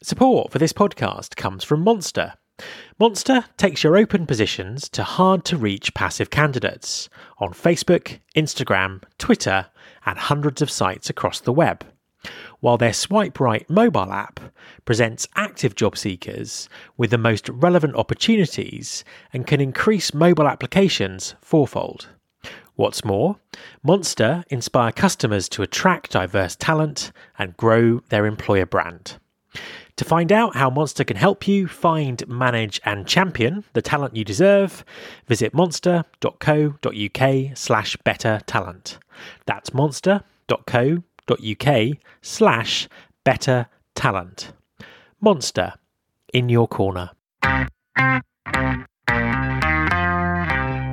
Support for this podcast comes from Monster. Monster takes your open positions to hard to reach passive candidates on Facebook, Instagram, Twitter, and hundreds of sites across the web. While their Swipe Right mobile app presents active job seekers with the most relevant opportunities and can increase mobile applications fourfold. What's more, Monster inspire customers to attract diverse talent and grow their employer brand. To find out how Monster can help you find, manage, and champion the talent you deserve, visit monster.co.uk slash better talent. That's monster.co.uk slash better talent. Monster, in your corner.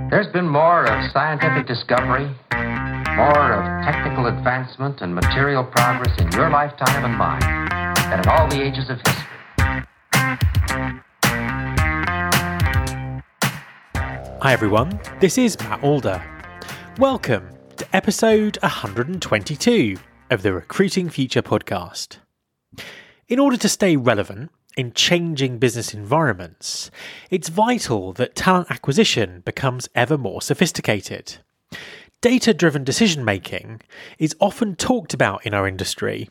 There's been more of scientific discovery, more of technical advancement and material progress in your lifetime and mine than in all the ages of history. Hi everyone, this is Matt Alder. Welcome to episode 122 of the Recruiting Future podcast. In order to stay relevant in changing business environments, it's vital that talent acquisition becomes ever more sophisticated. Data driven decision making is often talked about in our industry,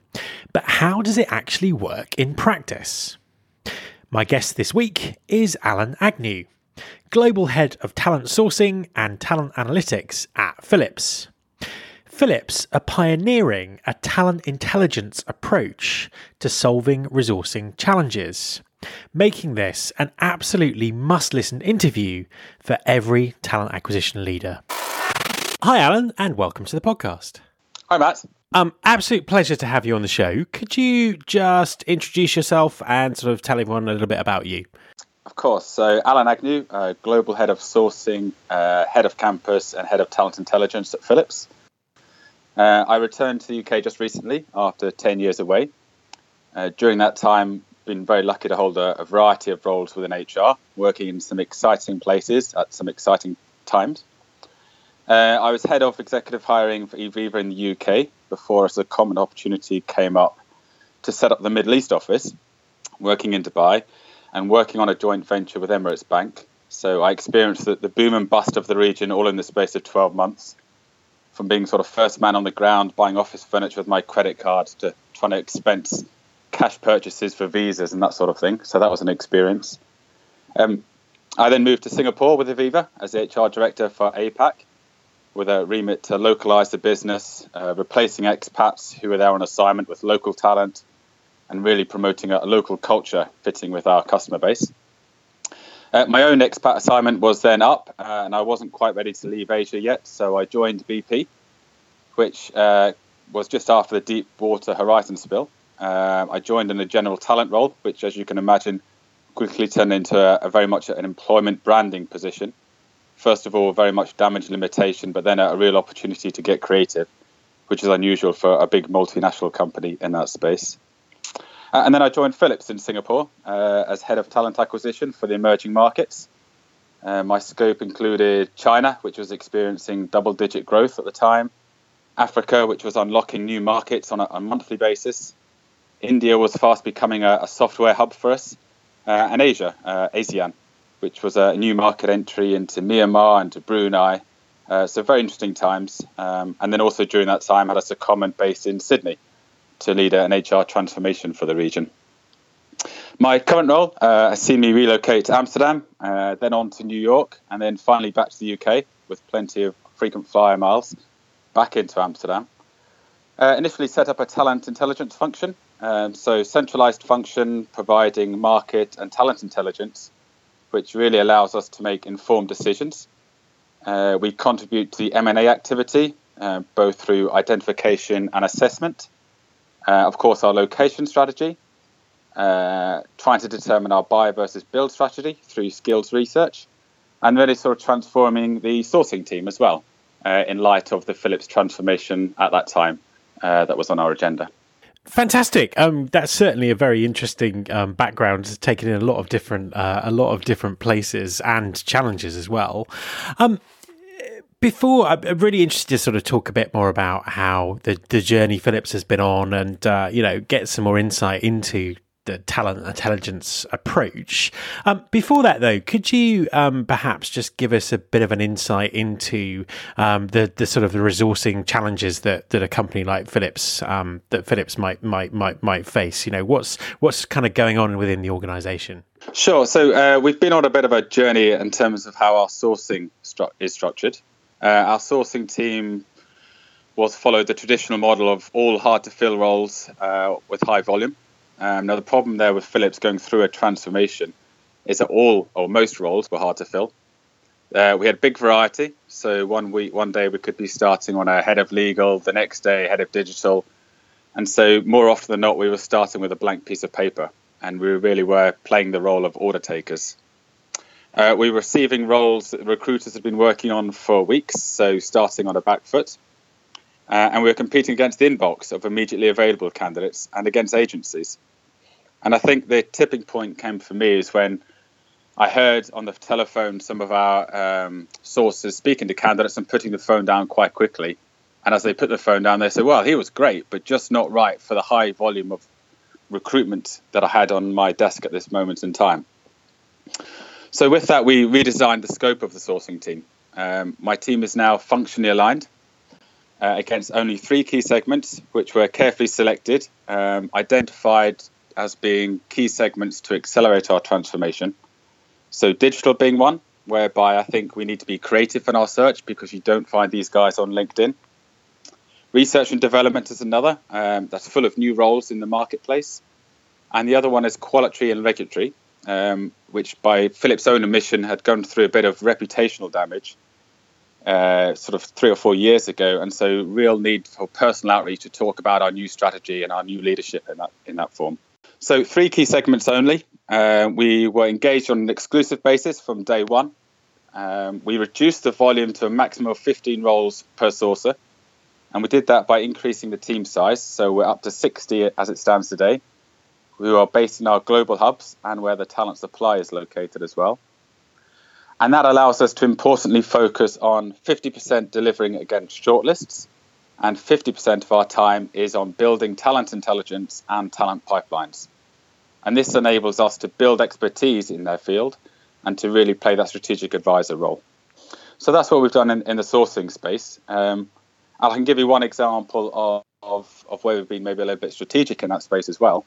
but how does it actually work in practice? My guest this week is Alan Agnew, Global Head of Talent Sourcing and Talent Analytics at Philips. Philips are pioneering a talent intelligence approach to solving resourcing challenges, making this an absolutely must listen interview for every talent acquisition leader. Hi, Alan, and welcome to the podcast. Hi, Matt. Um, absolute pleasure to have you on the show. Could you just introduce yourself and sort of tell everyone a little bit about you? Of course. So, Alan Agnew, uh, Global Head of Sourcing, uh, Head of Campus, and Head of Talent Intelligence at Philips. Uh, I returned to the UK just recently after 10 years away. Uh, during that time, been very lucky to hold a, a, variety of roles within HR, working in some exciting places at some exciting times. Uh, I was head of executive hiring for Aviva in the UK before as a common opportunity came up to set up the Middle East office, working in Dubai and working on a joint venture with Emirates Bank. So I experienced the, the boom and bust of the region all in the space of 12 months from being sort of first man on the ground buying office furniture with my credit card to trying to expense cash purchases for visas and that sort of thing. So that was an experience. Um, I then moved to Singapore with Aviva as the HR director for APAC, with a remit to localize the business, uh, replacing expats who were there on assignment with local talent, and really promoting a, local culture fitting with our customer base. Uh, my own expat assignment was then up, uh, and I wasn't quite ready to leave Asia yet, so I joined BP, which uh, was just after the Deepwater Horizon spill. Uh, I joined in a general talent role, which, as you can imagine, quickly turned into a, a very much an employment branding position. First of all, very much damage limitation, but then a real opportunity to get creative, which is unusual for a big multinational company in that space. Uh, and then I joined Philips in Singapore uh, as head of talent acquisition for the emerging markets. Uh, my scope included China, which was experiencing double digit growth at the time, Africa, which was unlocking new markets on a, a monthly basis. India was fast becoming a, a software hub for us, uh, and Asia, uh, ASEAN, which was a new market entry into Myanmar and to Brunei. Uh, so very interesting times. Um, and then also during that time had us a secondment base in Sydney, to lead an HR transformation for the region. My current role uh, has seen me relocate to Amsterdam, uh, then on to New York, and then finally back to the UK with plenty of frequent flyer miles back into Amsterdam. Uh, initially set up a talent intelligence function, um, so centralized function providing market and talent intelligence, which really allows us to make informed decisions. Uh, we contribute to the M&A activity, uh, both through identification and assessment, uh, of course, our location strategy, uh, trying to determine our buy versus build strategy through skills research, and really sort of transforming the sourcing team as well uh, in light of the Philips transformation at that time uh, that was on our agenda. Fantastic. Um, that's certainly a very interesting um, background, taken in a lot of different, uh, a lot of different places and challenges as well. Um, before, I'm really interested to sort of talk a bit more about how the, the journey Philips has been on and, uh, you know, get some more insight into the talent intelligence approach. Um, before that, though, could you um, perhaps just give us a bit of an insight into um, the the sort of the resourcing challenges that, that a company like Philips um, that Philips might might might might face? You know, what's what's kind of going on within the organisation? Sure. So uh, we've been on a bit of a journey in terms of how our sourcing stru- is structured. Uh, our sourcing team was followed the traditional model of all hard to fill roles uh, with high volume. Um, now, the problem there with Philips going through a transformation is that all or most roles were hard to fill. Uh, we had big variety. So one week, one day we could be starting on a head of legal, the next day head of digital, and so more often than not we were starting with a blank piece of paper, and we really were playing the role of order takers. Uh, we were receiving roles that recruiters had been working on for weeks, so starting on a back foot. Uh, and we were competing against the inbox of immediately available candidates and against agencies. And I think the tipping point came for me is when I heard on the telephone some of our um, sources speaking to candidates and putting the phone down quite quickly. And as they put the phone down, they said, Well, he was great, but just not right for the high volume of recruitment that I had on my desk at this moment in time. So, with that, we redesigned the scope of the sourcing team. Um, my team is now functionally aligned uh, against only three key segments, which were carefully selected, um, identified as being key segments to accelerate our transformation. So, digital being one, whereby I think we need to be creative in our search because you don't find these guys on LinkedIn. Research and development is another um, that's full of new roles in the marketplace. And the other one is quality and regulatory, um, which by Philips' own admission had gone through a bit of reputational damage uh, sort of three or four years ago, and so real need for personal outreach to talk about our new strategy and our new leadership in that in that form. So three key segments only. Uh, we were engaged on an exclusive basis from day one. Um, we reduced the volume to a maximum of 15 roles per sourcer, and we did that by increasing the team size. So we're up to 60 as it stands today. We are based in our global hubs and where the talent supply is located as well. And that allows us to importantly focus on 50% delivering against shortlists, and 50% of our time is on building talent intelligence and talent pipelines. And this enables us to build expertise in their field and to really play that strategic advisor role. So that's what we've done in, in the sourcing space. Um, I can give you one example of, of, of, where we've been maybe a little bit strategic in that space as well.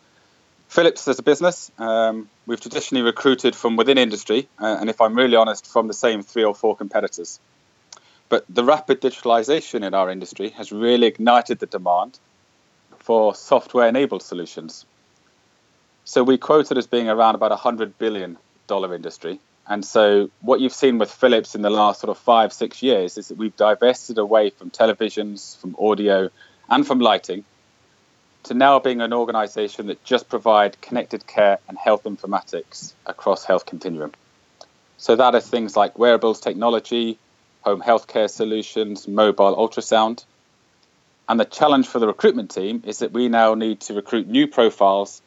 Philips as a business, um, we've traditionally recruited from within industry, uh, and if I'm really honest, from the same three or four competitors. But the rapid digitalization in our industry has really ignited the demand for software enabled solutions. So we quoted as being around about a $100 billion industry. And so what you've seen with Philips in the last sort of five, six years is that we've divested away from televisions, from audio, and from lighting to now being an organization that just provide connected care and health informatics across health continuum. So that is things like wearables technology, home healthcare solutions, mobile ultrasound. And the challenge for the recruitment team is that we now need to recruit new profiles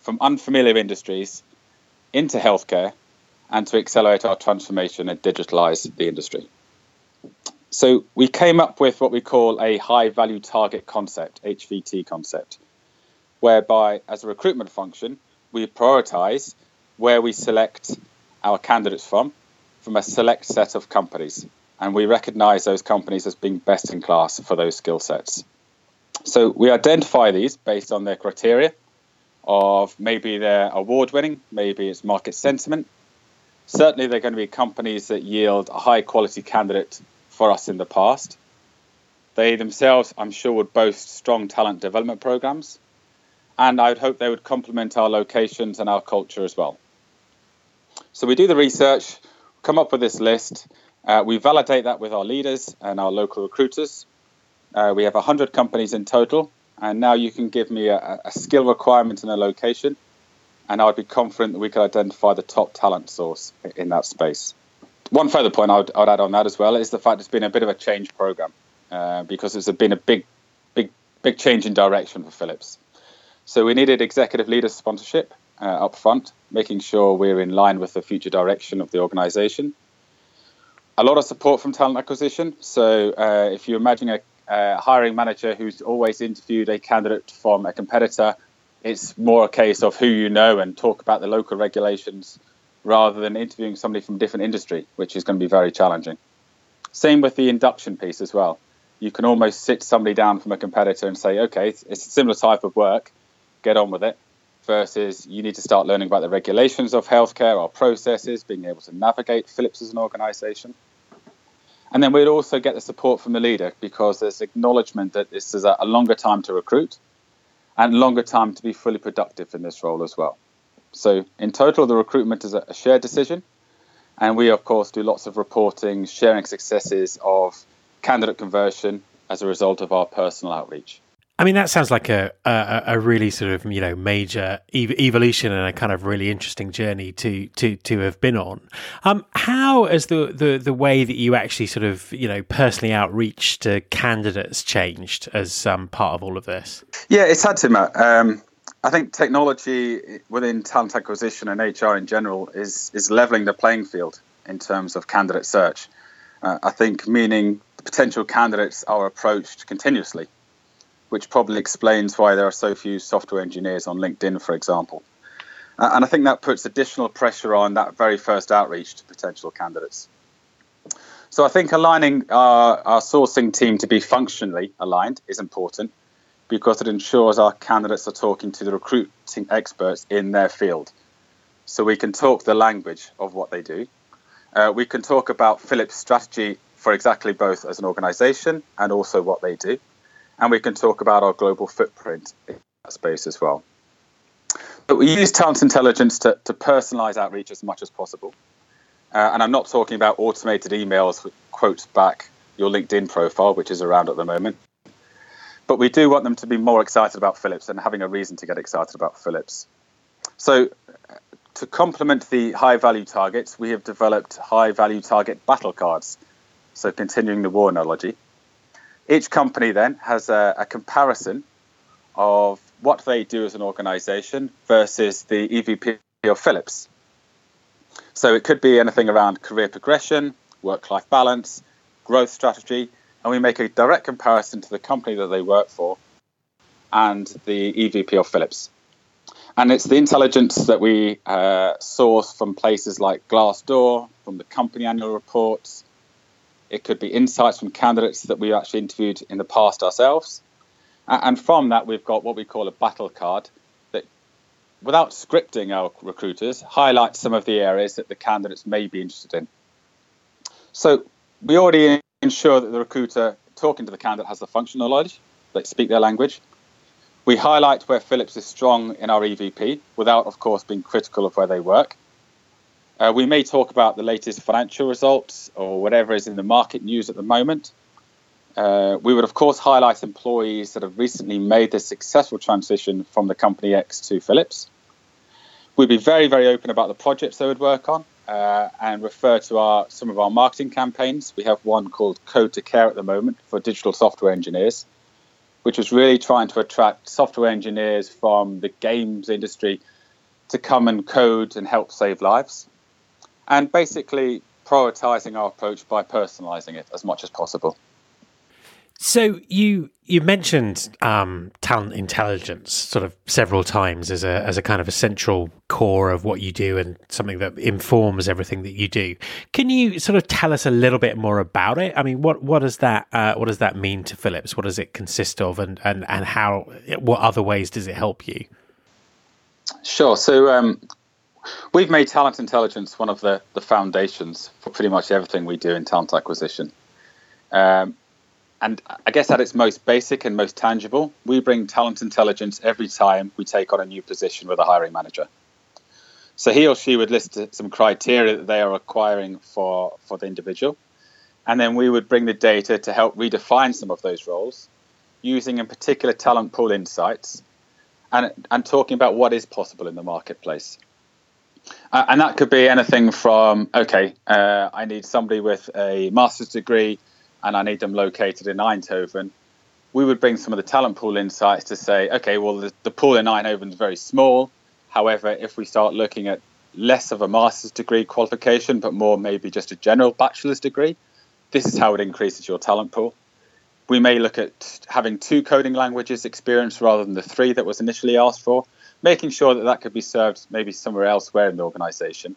from unfamiliar industries into healthcare and to accelerate our transformation and digitalize the industry. So we came up with what we call a high value target concept, HVT concept, whereby as a recruitment function, we prioritize where we select our candidates from, from a select set of companies. And we recognize those companies as being best in class for those skill sets. So we identify these based on their criteria of maybe they're award winning, maybe it's market sentiment. Certainly, they're going to be companies that yield a high quality candidate for us in the past. They themselves, I'm sure, would boast strong talent development programs. And I would hope they would complement our locations and our culture as well. So we do the research, come up with this list. Uh, we validate that with our leaders and our local recruiters. Uh, we have 100 companies in total. And now you can give me a, a skill requirement and a location. And I would be confident that we could identify the top talent source in that space one further point I would, I would, add on that as well is the fact it's been a bit of a change program uh, because it's been a big, big, big change in direction for Philips. So we needed executive leader sponsorship uh, up front, making sure we're in line with the future direction of the organization. A lot of support from talent acquisition. So uh, if you imagine a, a hiring manager who's always interviewed a candidate from a competitor it's more a case of who you know and talk about the local regulations rather than interviewing somebody from a different industry, which is going to be very challenging. Same with the induction piece as well. You can almost sit somebody down from a competitor and say, okay, it's a similar type of work, get on with it, versus you need to start learning about the regulations of healthcare, our processes, being able to navigate Philips as an organization. And then we'd also get the support from the leader because there's acknowledgement that this is a, longer time to recruit and longer time to be fully productive in this role as well. So, in total, the recruitment is a shared decision. And we, of course, do lots of reporting, sharing successes of candidate conversion as a result of our personal outreach. I mean, that sounds like a, a, a really sort of you know major ev- evolution and a kind of really interesting journey to to to have been on. Um, how has the, the the way that you actually sort of you know personally outreach to candidates changed as um, part of all of this? Yeah, it's had to, Matt. Um, I think technology within talent acquisition and HR in general is is leveling the playing field in terms of candidate search. Uh, I think meaning the potential candidates are approached continuously which probably explains why there are so few software engineers on LinkedIn, for example. Uh, and I think that puts additional pressure on that very first outreach to potential candidates. So I think aligning our, our sourcing team to be functionally aligned is important because it ensures our candidates are talking to the recruiting experts in their field. So we can talk the language of what they do. Uh, we can talk about Philips' strategy for exactly both as an organization and also what they do and we can talk about our global footprint in that space as well. But we use talent intelligence to, to personalize outreach as much as possible. Uh, and I'm not talking about automated emails quotes back your LinkedIn profile, which is around at the moment. But we do want them to be more excited about Philips and having a reason to get excited about Philips. So, uh, to complement the high value targets, we have developed high value target battle cards. So, continuing the war analogy. Each company then has a, a comparison of what they do as an organization versus the EVP of Philips. So it could be anything around career progression, work life balance, growth strategy, and we make a direct comparison to the company that they work for and the EVP of Philips. And it's the intelligence that we uh, source from places like Glassdoor, from the company annual reports, it could be insights from candidates that we actually interviewed in the past ourselves. And from that, we've got what we call a battle card that, without scripting our recruiters, highlights some of the areas that the candidates may be interested in. So we already ensure that the recruiter talking to the candidate has the functional knowledge, they speak their language. We highlight where Philips is strong in our EVP without, of course, being critical of where they work. Uh, we may talk about the latest financial results or whatever is in the market news at the moment. Uh, we would, of course, highlight employees that have recently made the successful transition from the company X to Philips. We'd be very, very open about the projects they would work on uh, and refer to our some of our marketing campaigns. We have one called Code to Care at the moment for digital software engineers, which was really trying to attract software engineers from the games industry to come and code and help save lives and basically prioritizing our approach by personalizing it as much as possible. So you you mentioned um, talent intelligence sort of several times as a as a kind of a central core of what you do and something that informs everything that you do. Can you sort of tell us a little bit more about it? I mean, what what does that uh, what does that mean to Philips? What does it consist of, and and and how? What other ways does it help you? Sure. So um, We've made talent intelligence one of the, the foundations for pretty much everything we do in talent acquisition. Um, and I guess at its most basic and most tangible, we bring talent intelligence every time we take on a new position with a hiring manager. So he or she would list some criteria that they are acquiring for, for the individual. And then we would bring the data to help redefine some of those roles using in particular talent pool insights and, and talking about what is possible in the marketplace. Uh, and that could be anything from okay, uh, I need somebody with a master's degree and I need them located in Eindhoven. We would bring some of the talent pool insights to say, okay, well, the, the pool in Eindhoven is very small. However, if we start looking at less of a master's degree qualification, but more maybe just a general bachelor's degree, this is how it increases your talent pool. we may look at having two coding languages experience rather than the three that was initially asked for, making sure that that could be served maybe somewhere elsewhere in the organization.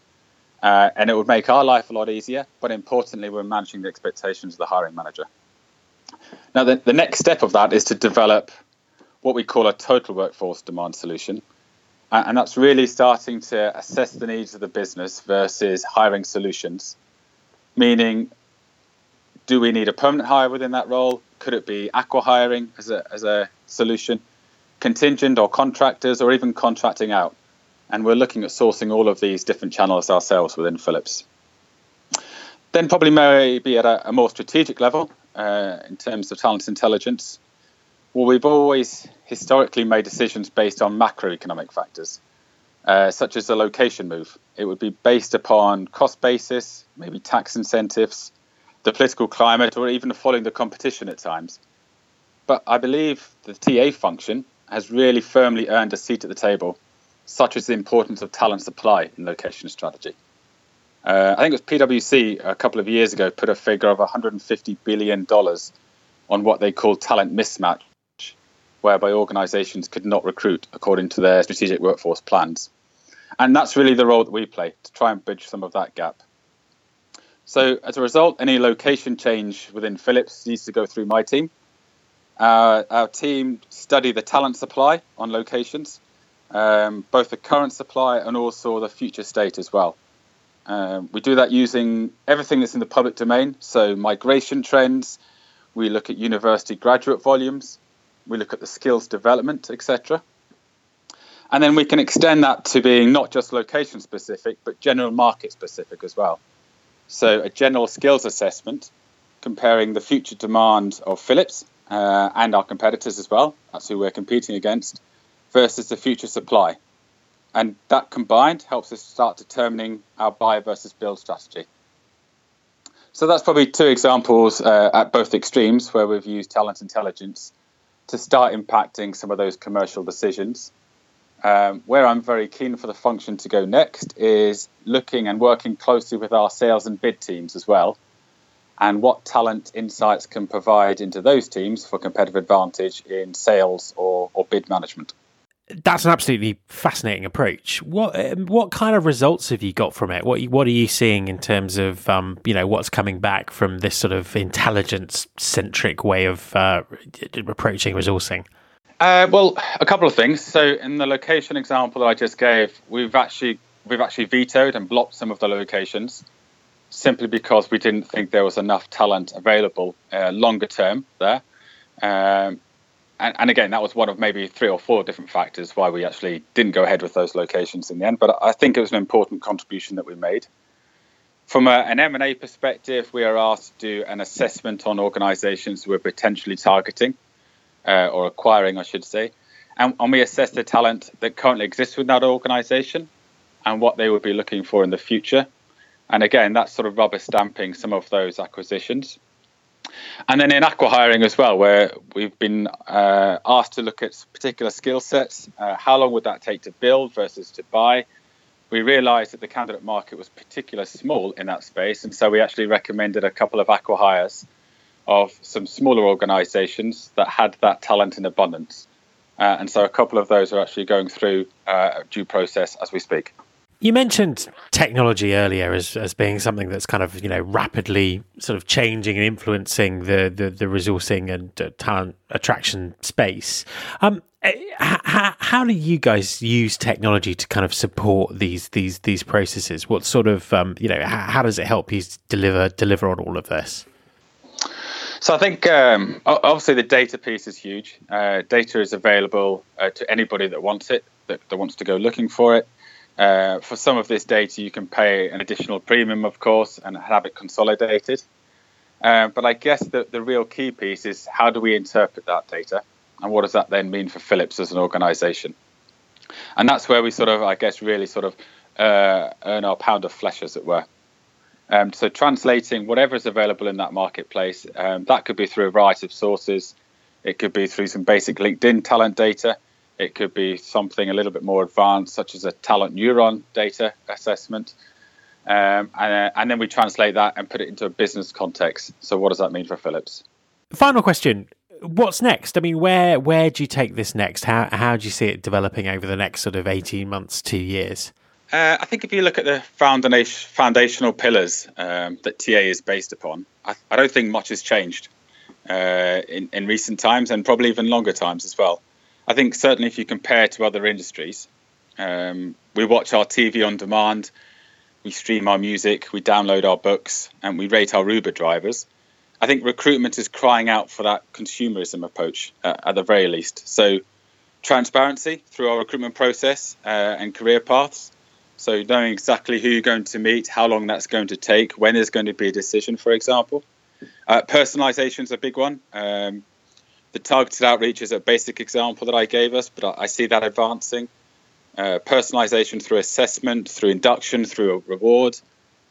Uh, and it would make our life a lot easier, but importantly, we're managing the expectations of the hiring manager. Now, the, the next step of that is to develop what we call a total workforce demand solution. Uh, and that's really starting to assess the needs of the business versus hiring solutions, meaning do we need a permanent hire within that role? Could it be acqui-hiring as a, as a solution, contingent or contractors, or even contracting out? And we're looking at sourcing all of these different channels ourselves within Philips. Then, probably maybe at a, a more strategic level, uh, in terms of talent intelligence, well, we've always historically made decisions based on macroeconomic factors, uh, such as a location move. It would be based upon cost basis, maybe tax incentives, the political climate, or even following the competition at times. But I believe the TA function has really firmly earned a seat at the table, such as the importance of talent supply in location strategy. Uh, I think it was PwC a couple of years ago put a figure of 150 billion dollars on what they call talent mismatch, whereby organisations could not recruit according to their strategic workforce plans, and that's really the role that we play to try and bridge some of that gap. So as a result, any location change within Philips needs to go through my team. Uh, our team study the talent supply on locations, um, both the current supply and also the future state as well. Um, we do that using everything that's in the public domain, so migration trends. We look at university graduate volumes. We look at the skills development, etc. And then we can extend that to being not just location specific, but general market specific as well. So a general skills assessment comparing the future demand of Philips uh, and our competitors as well, that's who we're competing against, versus the future supply. And that combined helps us start determining our buy versus build strategy. So that's probably two examples uh, at both extremes where we've used talent intelligence to start impacting some of those commercial decisions. Um, where I'm very keen for the function to go next is looking and working closely with our sales and bid teams as well, and what talent insights can provide into those teams for competitive advantage in sales or, or bid management. That's an absolutely fascinating approach. What um, what kind of results have you got from it? What what are you seeing in terms of um, you know what's coming back from this sort of intelligence centric way of uh, approaching resourcing? Uh, well, a couple of things. So, in the location example that I just gave, we've actually we've actually vetoed and blocked some of the locations simply because we didn't think there was enough talent available uh, longer term there. Um, and, and, again, that was one of maybe three or four different factors why we actually didn't go ahead with those locations in the end. But I think it was an important contribution that we made. From a, an M&A perspective, we are asked to do an assessment on organisations we're potentially targeting uh, or acquiring, I should say. And, and, we assess the talent that currently exists within that organization and what they would be looking for in the future. And again, that's sort of rubber stamping some of those acquisitions. And then in acqui-hiring as well, where we've been uh, asked to look at particular skill sets, uh, how long would that take to build versus to buy? We realised that the candidate market was particularly small in that space, and so we actually recommended a couple of acqui-hires of some smaller organizations that had that talent in abundance. Uh, and so a couple of those are actually going through uh, due process as we speak. You mentioned technology earlier as, as being something that's kind of you know rapidly sort of changing and influencing the the, the resourcing and uh, talent attraction space. Um, how, how do you guys use technology to kind of support these these these processes? What sort of um, you know how, how does it help you deliver deliver on all of this? So I think um, obviously the data piece is huge. Uh, data is available uh, to anybody that wants it, that, that, wants to go looking for it. Uh, for some of this data, you can pay an additional premium, of course, and have it consolidated. Uh, but I guess the, the real key piece is how do we interpret that data, and what does that then mean for Philips as an organisation? And that's where we sort of, I guess, really sort of uh, earn our pound of flesh, as it were. Um, so translating whatever is available in that marketplace, um, that could be through a variety of sources. It could be through some basic LinkedIn talent data. It could be something a little bit more advanced, such as a TalentNeuron data assessment. Um, and, uh, and, then we translate that and put it into a business context. So, what does that mean for Philips? final question what's next? I mean, where where do you take this next? How how do you see it developing over the next sort of eighteen months, two years? Uh, I think if you look at the foundation, foundational pillars um, that TA is based upon, I, I, don't think much has changed uh, in, in recent times and probably even longer times as well. I think certainly if you compare to other industries, um, we watch our TV on demand, we stream our music, we download our books, and we rate our Uber drivers. I think recruitment is crying out for that consumerism approach uh, at the very least. So, transparency through our recruitment process uh, and career paths. So, knowing exactly who you're going to meet, how long that's going to take, when there's going to be a decision, for example. Uh, personalization is a big one. Um, the targeted outreach is a basic example that I gave us, but I, see that advancing. Uh, personalization through assessment, through induction, through a reward.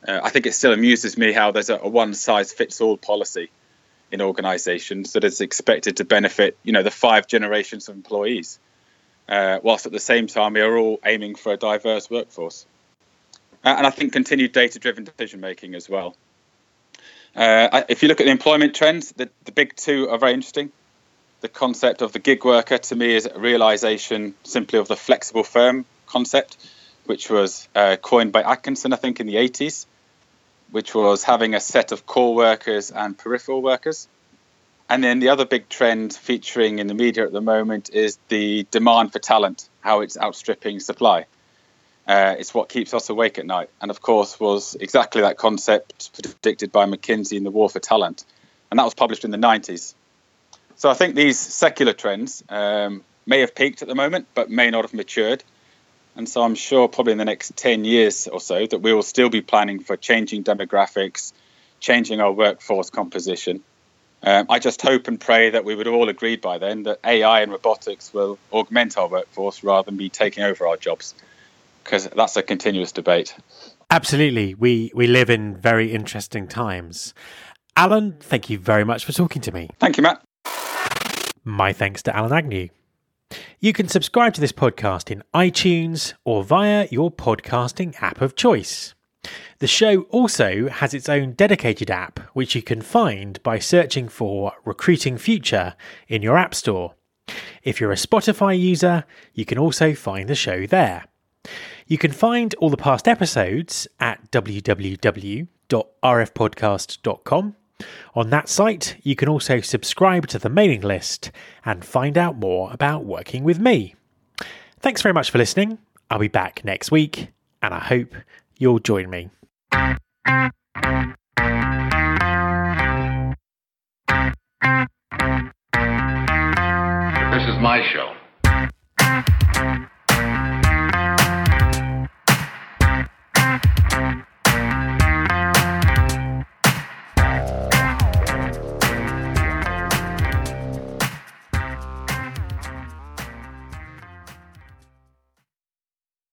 Uh, I think it still amuses me how there's a, a one size fits all policy in organisations that is expected to benefit, you know, the five generations of employees, uh, whilst at the same time we are all aiming for a diverse workforce. Uh, and I think continued data-driven decision making as well. Uh, if you look at the employment trends, the, the big two are very interesting. The concept of the gig worker to me is a realization simply of the flexible firm concept, which was uh, coined by Atkinson, I think, in the 80s which was having a set of core workers and peripheral workers. And then the other big trend featuring in the media at the moment is the demand for talent, how it's outstripping supply. Uh, it's what keeps us awake at night. And of course, was exactly that concept predicted by McKinsey in the War for Talent. And that was published in the 90s. So I think these secular trends um, may have peaked at the moment, but may not have matured. And so I'm sure probably in the next 10 years or so that we will still be planning for changing demographics, changing our workforce composition. Um, I just hope and pray that we would all agree by then that AI and robotics will augment our workforce rather than be taking over our jobs, because that's a continuous debate. Absolutely. We, we live in very interesting times. Alan, thank you very much for talking to me. Thank you, Matt. My thanks to Alan Agnew. You can subscribe to this podcast in iTunes or via your podcasting app of choice. The show also has its own dedicated app, which you can find by searching for Recruiting Future in your App Store. If you're a Spotify user, you can also find the show there. You can find all the past episodes at www.rfpodcast.com on that site, you can also subscribe to the mailing list and find out more about working with me. Thanks very much for listening. I'll be back next week, and I hope you'll join me. This is my show.